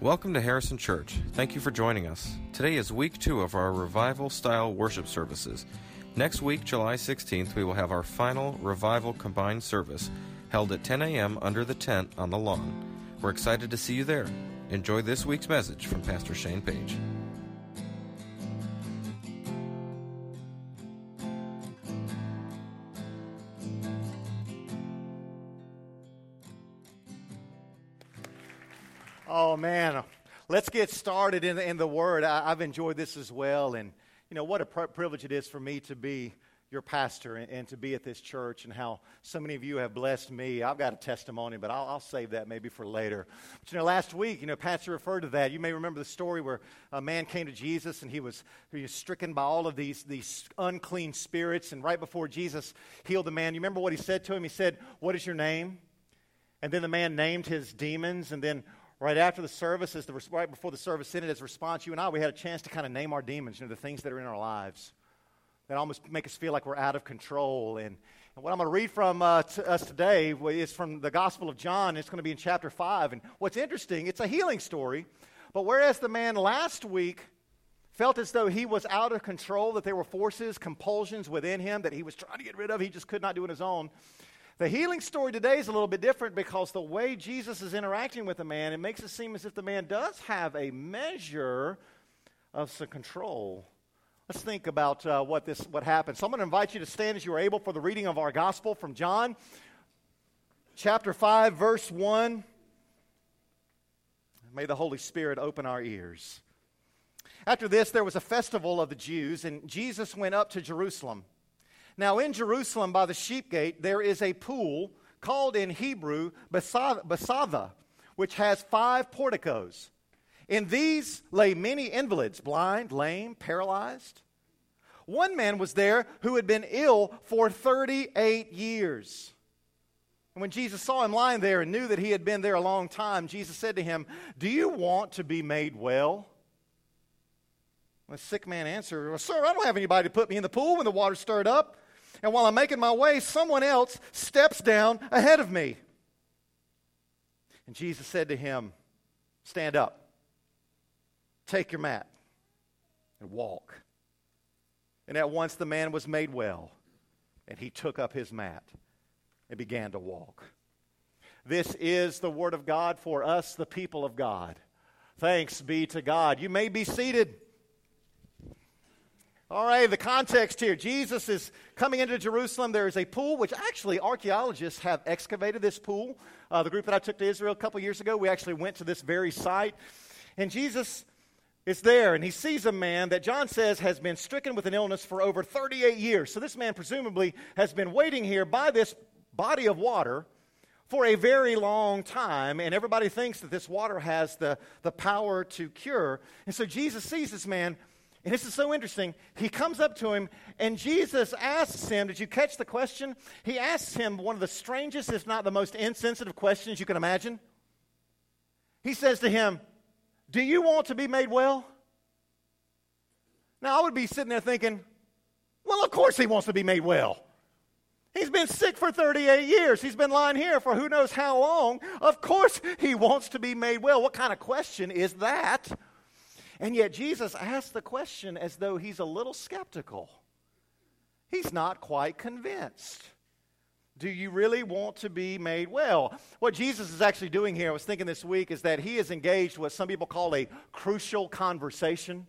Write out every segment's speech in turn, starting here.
Welcome to Harrison Church. Thank you for joining us. Today is week two of our revival style worship services. Next week, July 16th, we will have our final revival combined service held at 10 a.m. under the tent on the lawn. We're excited to see you there. Enjoy this week's message from Pastor Shane Page. Man. Let's get started in the, in the Word. I, have enjoyed this as well. And, you know, what a pr- privilege it is for me to be your pastor and, and, to be at this church and how so many of you have blessed me. I've got a testimony, but I'll, I'll, save that maybe for later. But, you know, last week, you know, Pastor referred to that. You may remember the story where a man came to Jesus and he was, he was stricken by all of these, these unclean spirits. And right before Jesus healed the man, you remember what he said to him? He said, What is your name? And then the man named his demons. And then right after the service, as the, right before the service ended, as a response, you and I, we had a chance to kind of name our demons, you know, the things that are in our lives that almost make us feel like we're out of control. And, and what I'm going to read from uh, to us today is from the Gospel of John. It's going to be in chapter 5. And what's interesting, it's a healing story. But whereas the man last week felt as though he was out of control, that there were forces, compulsions within him that he was trying to get rid of, he just could not do it his own. The healing story today is a little bit different because the way Jesus is interacting with the man, it makes it seem as if the man does have a measure of some control. Let's think about uh, what this what happened. So I'm going to invite you to stand as you are able for the reading of our gospel from John, chapter five, verse one. May the Holy Spirit open our ears. After this, there was a festival of the Jews, and Jesus went up to Jerusalem. Now, in Jerusalem by the sheep gate, there is a pool called in Hebrew Bethesda, which has five porticos. In these lay many invalids, blind, lame, paralyzed. One man was there who had been ill for 38 years. And when Jesus saw him lying there and knew that he had been there a long time, Jesus said to him, Do you want to be made well? The sick man answered, well, Sir, I don't have anybody to put me in the pool when the water stirred up. And while I'm making my way, someone else steps down ahead of me. And Jesus said to him, Stand up, take your mat, and walk. And at once the man was made well, and he took up his mat and began to walk. This is the word of God for us, the people of God. Thanks be to God. You may be seated. All right, the context here. Jesus is coming into Jerusalem. There is a pool, which actually archaeologists have excavated this pool. Uh, the group that I took to Israel a couple years ago, we actually went to this very site. And Jesus is there, and he sees a man that John says has been stricken with an illness for over 38 years. So this man presumably has been waiting here by this body of water for a very long time, and everybody thinks that this water has the, the power to cure. And so Jesus sees this man and this is so interesting. He comes up to him, and Jesus asks him, Did you catch the question? He asks him one of the strangest, if not the most insensitive questions you can imagine. He says to him, Do you want to be made well? Now, I would be sitting there thinking, Well, of course he wants to be made well. He's been sick for 38 years. He's been lying here for who knows how long. Of course he wants to be made well. What kind of question is that? And yet Jesus asks the question as though he's a little skeptical. He's not quite convinced. Do you really want to be made well? What Jesus is actually doing here, I was thinking this week, is that he is engaged what some people call a crucial conversation.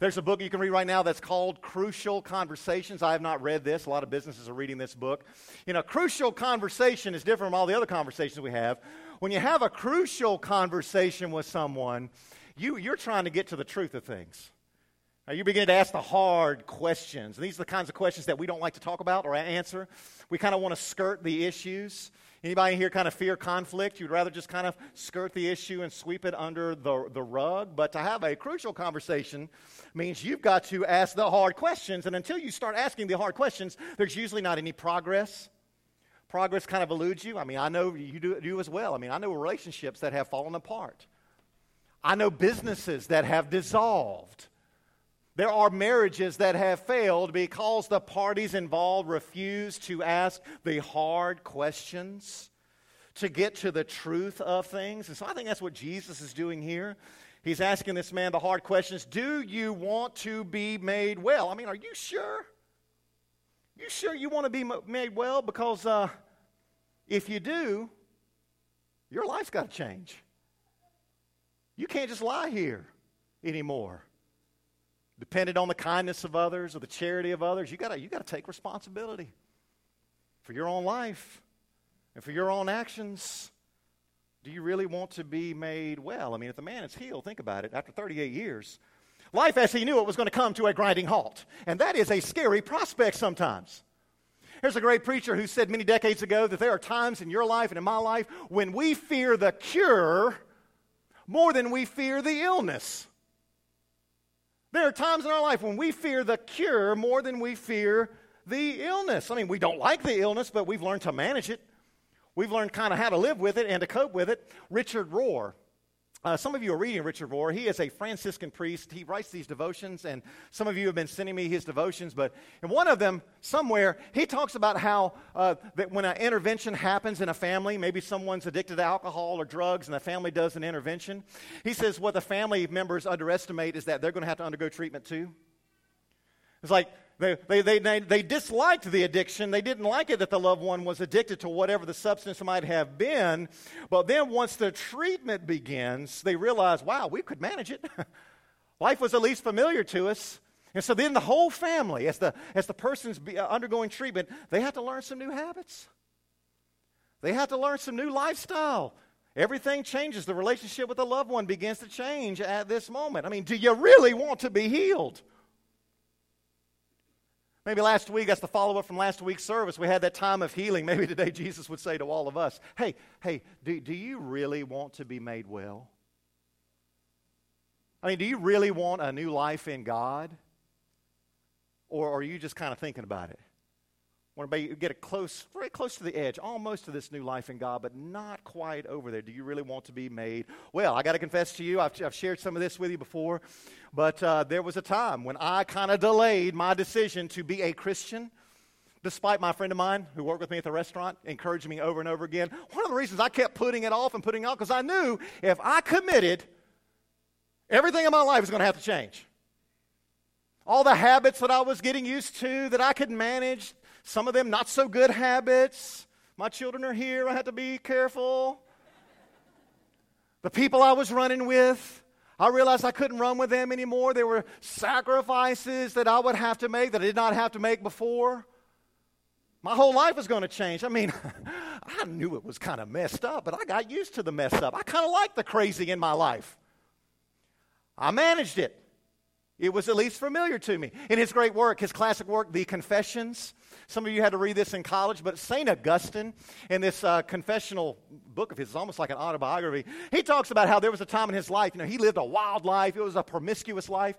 There's a book you can read right now that's called Crucial Conversations. I have not read this. A lot of businesses are reading this book. You know, crucial conversation is different from all the other conversations we have. When you have a crucial conversation with someone, you, you're trying to get to the truth of things. Now, you begin to ask the hard questions. These are the kinds of questions that we don't like to talk about or answer. We kind of want to skirt the issues. Anybody here kind of fear conflict? You'd rather just kind of skirt the issue and sweep it under the, the rug. But to have a crucial conversation means you've got to ask the hard questions. And until you start asking the hard questions, there's usually not any progress. Progress kind of eludes you. I mean, I know you do, as well. I mean, I know relationships that have fallen apart. I know businesses that have dissolved. There are marriages that have failed because the parties involved refuse to ask the hard questions, to get to the truth of things. And so I think that's what Jesus is doing here. He's asking this man the hard questions Do you want to be made well? I mean, are you sure? You sure you want to be made well? Because uh, if you do, your life's got to change. You can't just lie here anymore. Dependent on the kindness of others or the charity of others, you gotta, you got to take responsibility for your own life and for your own actions. Do you really want to be made well? I mean, if the man is healed, think about it. After 38 years, life as he knew it was going to come to a grinding halt. And that is a scary prospect sometimes. Here's a great preacher who said many decades ago that there are times in your life and in my life when we fear the cure more than we fear the illness. There are times in our life when we fear the cure more than we fear the illness. I mean, we don't like the illness, but we've learned to manage it. We've learned kind of how to live with it and to cope with it. Richard Rohr. Uh, some of you are reading Richard Rohr. He is a Franciscan priest. He writes these devotions, and some of you have been sending me his devotions. But in one of them, somewhere, he talks about how uh, that when an intervention happens in a family, maybe someone's addicted to alcohol or drugs, and the family does an intervention. He says what the family members underestimate is that they're going to have to undergo treatment too. It's like they, they, they, they, disliked the addiction. They didn't like it that the loved one was addicted to whatever the substance might have been. But then once the treatment begins, they realize, wow, we could manage it. Life was at least familiar to us. And so then the whole family, as the, as the person's uh, undergoing treatment, they have to learn some new habits. They have to learn some new lifestyle. Everything changes. The relationship with the loved one begins to change at this moment. I mean, do you really want to be healed? Maybe last week, that's the follow up from last week's service. We had that time of healing. Maybe today Jesus would say to all of us, Hey, hey, do, do you really want to be made well? I mean, do you really want a new life in God? Or are you just kind of thinking about it? Want to get close, very close to the edge, almost to this new life in God, but not quite over there. Do you really want to be made? Well, I got to confess to you, I've, I've, shared some of this with you before, but uh, there was a time when I kind of delayed my decision to be a Christian. Despite my friend of mine who worked with me at the restaurant encouraging me over and over again, one of the reasons I kept putting it off and putting it off because I knew if I committed, everything in my life was going to have to change all the habits that I was getting used to that I could manage, some of them not so good habits. My children are here, I had to be careful. The people I was running with, I realized I couldn't run with them anymore. There were sacrifices that I would have to make that I did not have to make before. My whole life was going to change. I mean, I knew it was kind of messed up, but I got used to the mess up. I kind of liked the crazy in my life. I managed it. It was at least familiar to me. In his great work, his classic work, The Confessions, some of you had to read this in college, but St. Augustine, in this uh, confessional book of his, it's almost like an autobiography, he talks about how there was a time in his life, you know, he lived a wild life, it was a promiscuous life,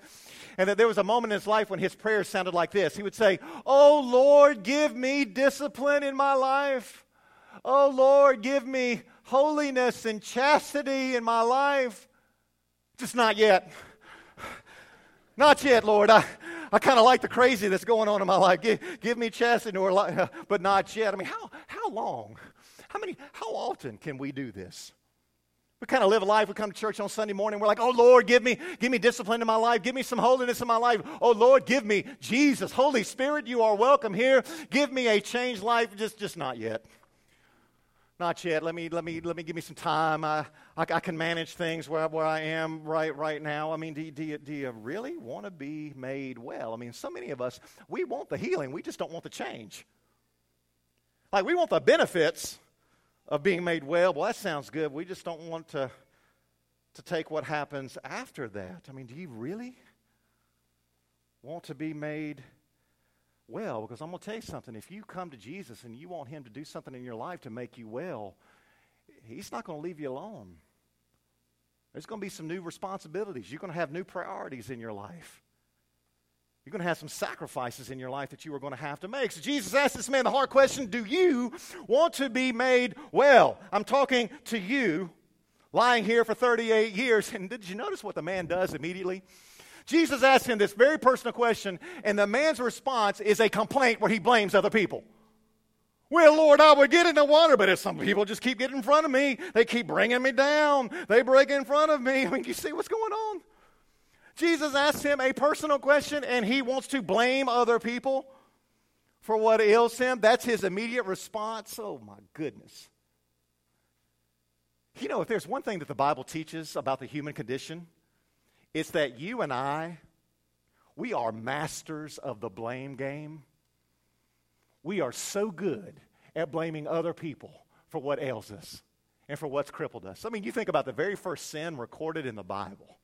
and that there was a moment in his life when his prayers sounded like this. He would say, Oh Lord, give me discipline in my life. Oh Lord, give me holiness and chastity in my life. Just not yet. Not yet, Lord. I, I kind of like the crazy that's going on in my life. Give, give me chastity, or but not yet. I mean, how, how long? How many? How often can we do this? We kind of live a life. We come to church on Sunday morning. We're like, "Oh Lord, give me, give me discipline in my life. Give me some holiness in my life. Oh Lord, give me Jesus, Holy Spirit. You are welcome here. Give me a changed life. Just, just not yet. Not yet. Let me, let me, let me give me some time. I, I, I can manage things where, where I am right, right now. I mean, do, do, you, do you really want to be made well? I mean, so many of us, we want the healing. We just don't want the change. Like, we want the benefits of being made well. Well, that sounds good. We just don't want to, to take what happens after that. I mean, do you really want to be made well because I'm going to tell you something. If you come to Jesus and you want Him to do something in your life to make you well, He's not going to leave you alone. There's going to be some new responsibilities. You're going to have new priorities in your life. You're going to have some sacrifices in your life that you are going to have to make. So Jesus asked this man the hard question Do you want to be made well? I'm talking to you lying here for 38 years. And did you notice what the man does immediately? Jesus asks him this very personal question, and the man's response is a complaint where he blames other people. Well, Lord, I would get in the water, but if some people just keep getting in front of me, they keep bringing me down. They break in front of me. I mean, you see what's going on? Jesus asks him a personal question, and he wants to blame other people for what ails him. That's his immediate response. Oh, my goodness. You know, if there's one thing that the Bible teaches about the human condition, it's that you and I, we are masters of the blame game. We are so good at blaming other people for what ails us and for what's crippled us. I mean, you think about the very first sin recorded in the Bible.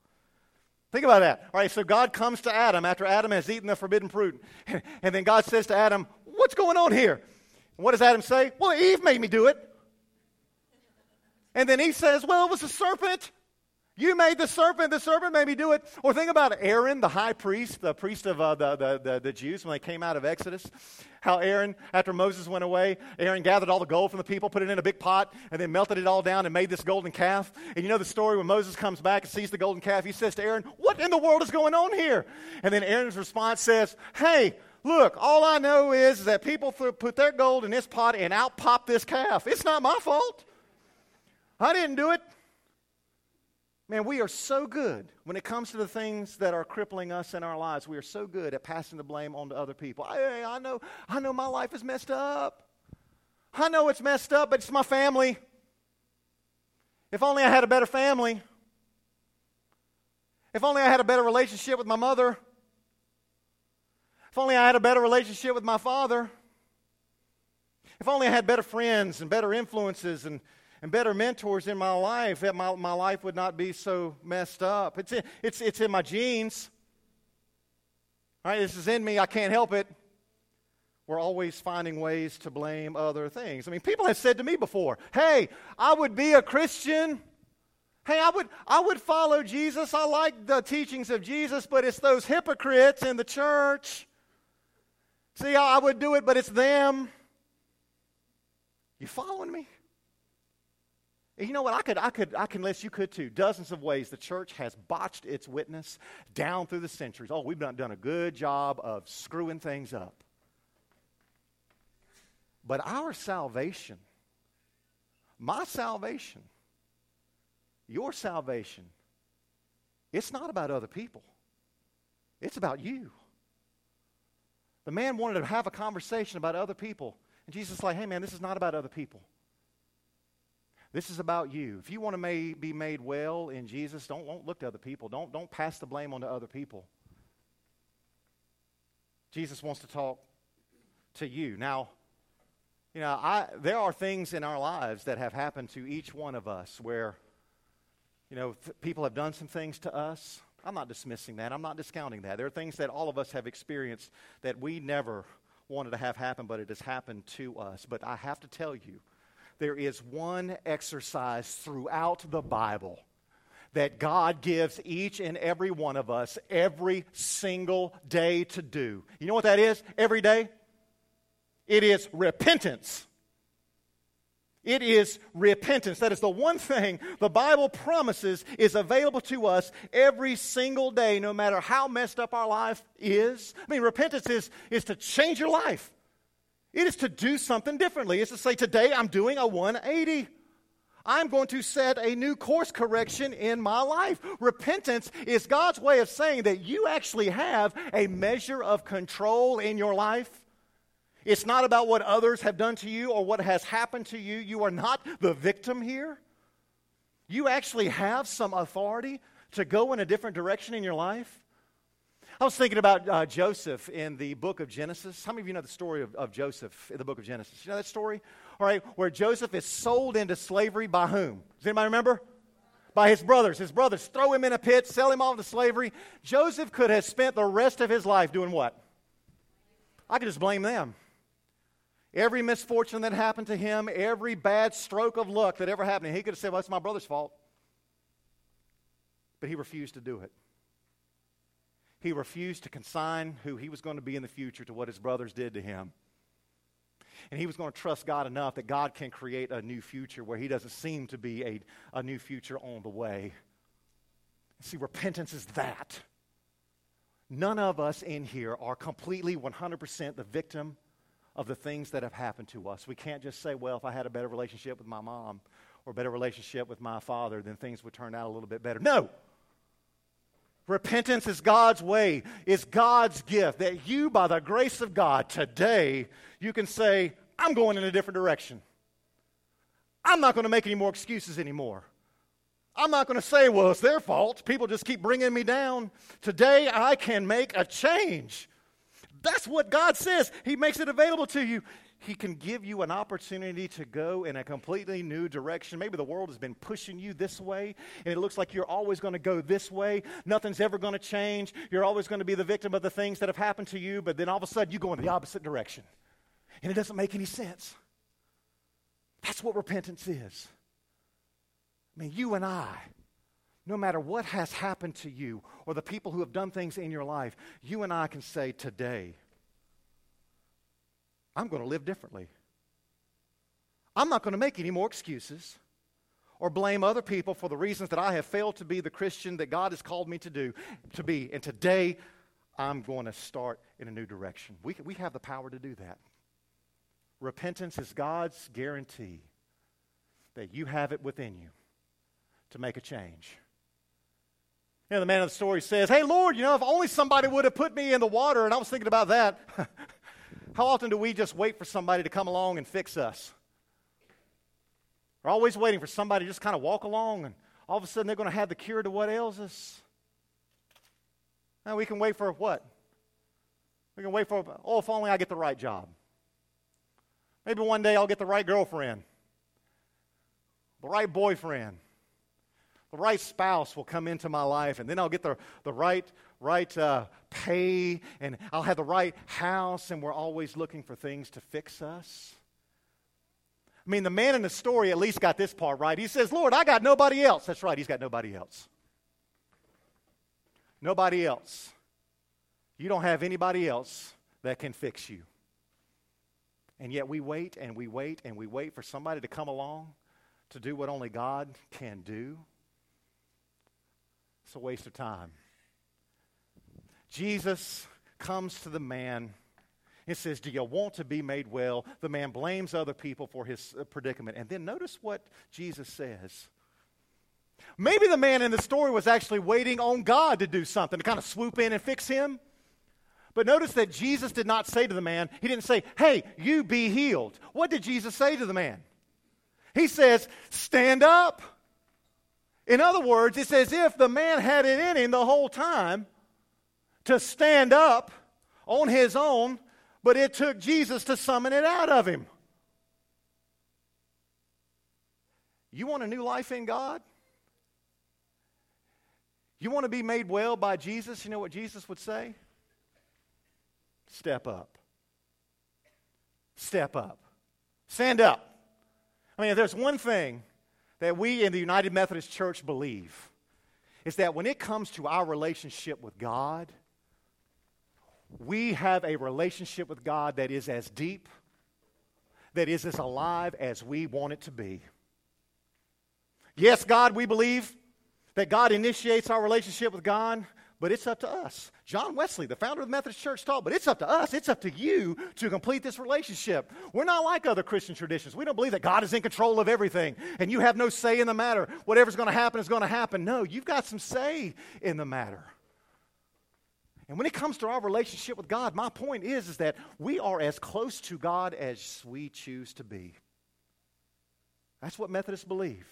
Think about that. All right, so God comes to Adam after Adam has eaten the forbidden fruit. And then God says to Adam, What's going on here? And what does Adam say? Well, Eve made me do it. And then he says, Well, it was a serpent. You made the serpent. The serpent made me do it. Or think about Aaron, the high priest, the priest of uh, the, the, the, the, Jews when they came out of Exodus. How Aaron, after Moses went away, Aaron gathered all the gold from the people, put it in a big pot, and then melted it all down and made this golden calf. And you know the story when Moses comes back and sees the golden calf, he says to Aaron, What in the world is going on here? And then Aaron's response says, Hey, look, all I know is that people put their gold in this pot and out popped this calf. It's not my fault. I didn't do it. Man, we are so good when it comes to the things that are crippling us in our lives. We are so good at passing the blame on to other people. I, I know, I know my life is messed up. I know it's messed up, but it's my family. If only I had a better family. If only I had a better relationship with my mother. If only I had a better relationship with my father. If only I had better friends and better influences and and better mentors in my life, that my, my life would not be so messed up. It's in, it's, it's in my genes. Right, this is in me. I can't help it. We're always finding ways to blame other things. I mean, people have said to me before, hey, I would be a Christian. Hey, I would, I would follow Jesus. I like the teachings of Jesus, but it's those hypocrites in the church. See, I would do it, but it's them. You following me? You know what? I could, I could, I can list you could too. Dozens of ways the church has botched its witness down through the centuries. Oh, we've done, done a good job of screwing things up. But our salvation, my salvation, your salvation, it's not about other people. It's about you. The man wanted to have a conversation about other people. And Jesus is like, hey, man, this is not about other people. This is about you. If you want to may, be made well in Jesus, don't, don't look to other people. Don't, don't pass the blame on to other people. Jesus wants to talk to you. Now, you know, I, there are things in our lives that have happened to each one of us where, you know, th- people have done some things to us. I'm not dismissing that. I'm not discounting that. There are things that all of us have experienced that we never wanted to have happen, but it has happened to us. But I have to tell you, there is one exercise throughout the Bible that God gives each and every one of us every single day to do. You know what that is? Every day? It is repentance. It is repentance. That is the one thing the Bible promises is available to us every single day, no matter how messed up our life is. I mean, repentance is, is to change your life. It is to do something differently. It's to say, today I'm doing a 180. I'm going to set a new course correction in my life. Repentance is God's way of saying that you actually have a measure of control in your life. It's not about what others have done to you or what has happened to you. You are not the victim here. You actually have some authority to go in a different direction in your life. I was thinking about uh, Joseph in the book of Genesis. How many of you know the story of, of Joseph in the book of Genesis? You know that story? All right, where Joseph is sold into slavery by whom? Does anybody remember? By his brothers. His brothers throw him in a pit, sell him off to slavery. Joseph could have spent the rest of his life doing what? I could just blame them. Every misfortune that happened to him, every bad stroke of luck that ever happened, he could have said, Well, it's my brother's fault. But he refused to do it. He refused to consign who he was going to be in the future to what his brothers did to him. And he was going to trust God enough that God can create a new future where he doesn't seem to be a, a new future on the way. See, repentance is that. None of us in here are completely 100% the victim of the things that have happened to us. We can't just say, well, if I had a better relationship with my mom or a better relationship with my father, then things would turn out a little bit better. No! Repentance is God's way, it's God's gift that you, by the grace of God, today, you can say, I'm going in a different direction. I'm not going to make any more excuses anymore. I'm not going to say, well, it's their fault. People just keep bringing me down. Today, I can make a change. That's what God says. He makes it available to you. He can give you an opportunity to go in a completely new direction. Maybe the world has been pushing you this way, and it looks like you're always going to go this way. Nothing's ever going to change. You're always going to be the victim of the things that have happened to you, but then all of a sudden you go in the opposite direction. And it doesn't make any sense. That's what repentance is. I mean, you and I, no matter what has happened to you or the people who have done things in your life, you and I can say today, I'm going to live differently. I'm not going to make any more excuses or blame other people for the reasons that I have failed to be the Christian that God has called me to do to be. And today I'm going to start in a new direction. We, we have the power to do that. Repentance is God's guarantee that you have it within you to make a change. You know, the man of the story says, Hey, Lord, you know, if only somebody would have put me in the water, and I was thinking about that. How often do we just wait for somebody to come along and fix us? We're always waiting for somebody to just kind of walk along, and all of a sudden they're going to have the cure to what ails us. Now we can wait for what? We can wait for, oh, if only I get the right job. Maybe one day I'll get the right girlfriend, the right boyfriend, the right spouse will come into my life, and then I'll get the, the right, right uh, pay, and I'll have the right house, and we're always looking for things to fix us. I mean, the man in the story at least got this part right. He says, Lord, I got nobody else. That's right, he's got nobody else. Nobody else. You don't have anybody else that can fix you. And yet we wait and we wait and we wait for somebody to come along to do what only God can do. It's a waste of time. Jesus comes to the man and says, Do you want to be made well? The man blames other people for his uh, predicament. And then notice what Jesus says. Maybe the man in the story was actually waiting on God to do something, to kind of swoop in and fix him. But notice that Jesus did not say to the man, He didn't say, Hey, you be healed. What did Jesus say to the man? He says, Stand up. In other words, it's as if the man had it in him the whole time to stand up on his own, but it took Jesus to summon it out of him. You want a new life in God? You want to be made well by Jesus? You know what Jesus would say? Step up. Step up. Stand up. I mean, if there's one thing that we in the United Methodist Church believe is that when it comes to our relationship with God, we have a relationship with God that is as deep, that is as alive as we want it to be. Yes, God, we believe that God initiates our relationship with God, but it's up to us. John Wesley, the founder of the Methodist Church, taught, but it's up to us, it's up to you to complete this relationship. We're not like other Christian traditions. We don't believe that God is in control of everything and you have no say in the matter. Whatever's going to happen is going to happen. No, you've got some say in the matter. And when it comes to our relationship with God, my point is, is that we are as close to God as we choose to be. That's what Methodists believe.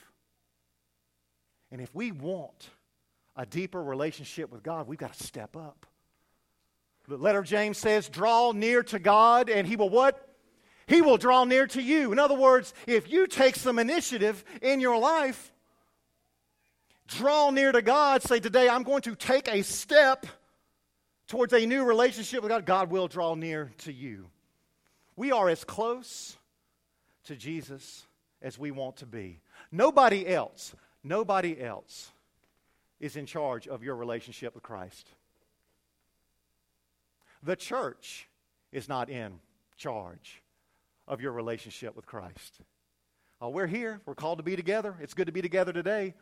And if we want a deeper relationship with God, we've got to step up. The letter James says, draw near to God, and he will what? He will draw near to you. In other words, if you take some initiative in your life, draw near to God, say, Today I'm going to take a step towards a new relationship with God, God will draw near to you. We are as close to Jesus as we want to be. Nobody else, nobody else is in charge of your relationship with Christ. The church is not in charge of your relationship with Christ. Oh, we're here. We're called to be together. It's good to be together today.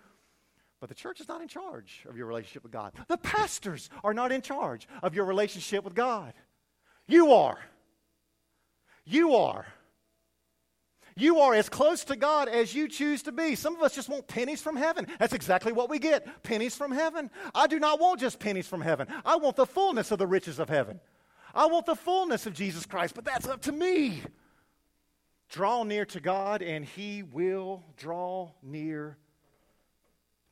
But the church is not in charge of your relationship with God. The pastors are not in charge of your relationship with God. You are. You are. You are as close to God as you choose to be. Some of us just want pennies from heaven. That's exactly what we get pennies from heaven. I do not want just pennies from heaven. I want the fullness of the riches of heaven. I want the fullness of Jesus Christ, but that's up to me. Draw near to God, and He will draw near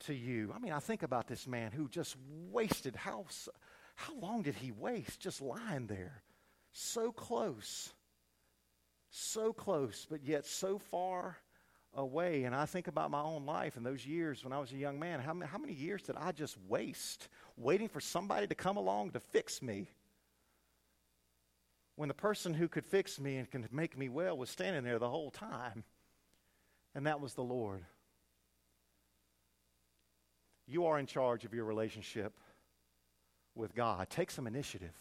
to you. I mean, I think about this man who just wasted how, how long did he waste just lying there? So close so close, but yet so far away. And I think about my own life and those years when I was a young man. How, how many years did I just waste waiting for somebody to come along to fix me? When the person who could fix me and can make me well was standing there the whole time, and that was the Lord. You are in charge of your relationship with God. Take some initiative.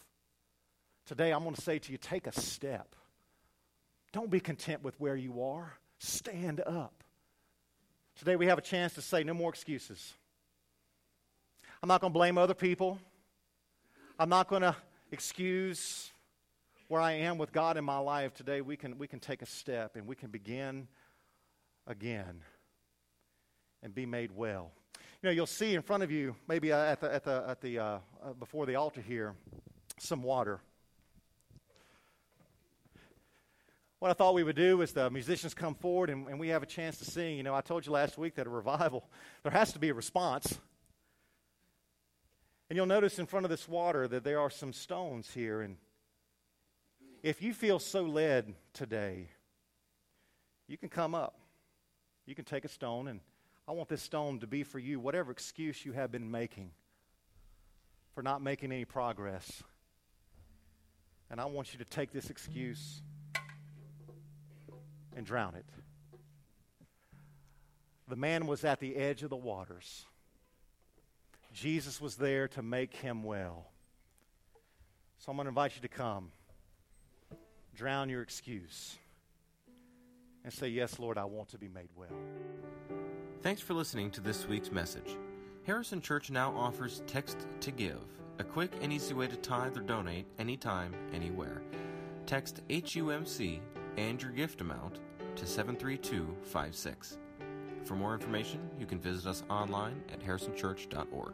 Today, I'm going to say to you take a step. Don't be content with where you are. Stand up. Today we have a chance to say no more excuses. I'm not going to blame other people. I'm not going to excuse where I am with God in my life. Today we can, we can take a step and we can begin again and be made well. You know, you'll see in front of you, maybe at the, at the, at the, uh, uh, before the altar here, some water. what I thought we would do is the musicians come forward and, and we have a chance to sing. You know, I told you last week that a revival, there has to be a response. And you'll notice in front of this water that there are some stones here. And if you feel so led today, you can come up. You can take a stone, and I want this stone to be for you, whatever excuse you have been making for not making any progress. And I want you to take this excuse and drown it. The man was at the edge of the waters. Jesus was there to make him well. So I'm going to invite you to come. Drown your excuse and say, Yes, Lord, I want to be made well. Thanks for listening to this week's message. Harrison Church now offers Text to Give, a quick and easy way to tithe or donate anytime, anywhere. Text HUMC and your gift amount to 73256. For more information, you can visit us online at harrisonchurch.org.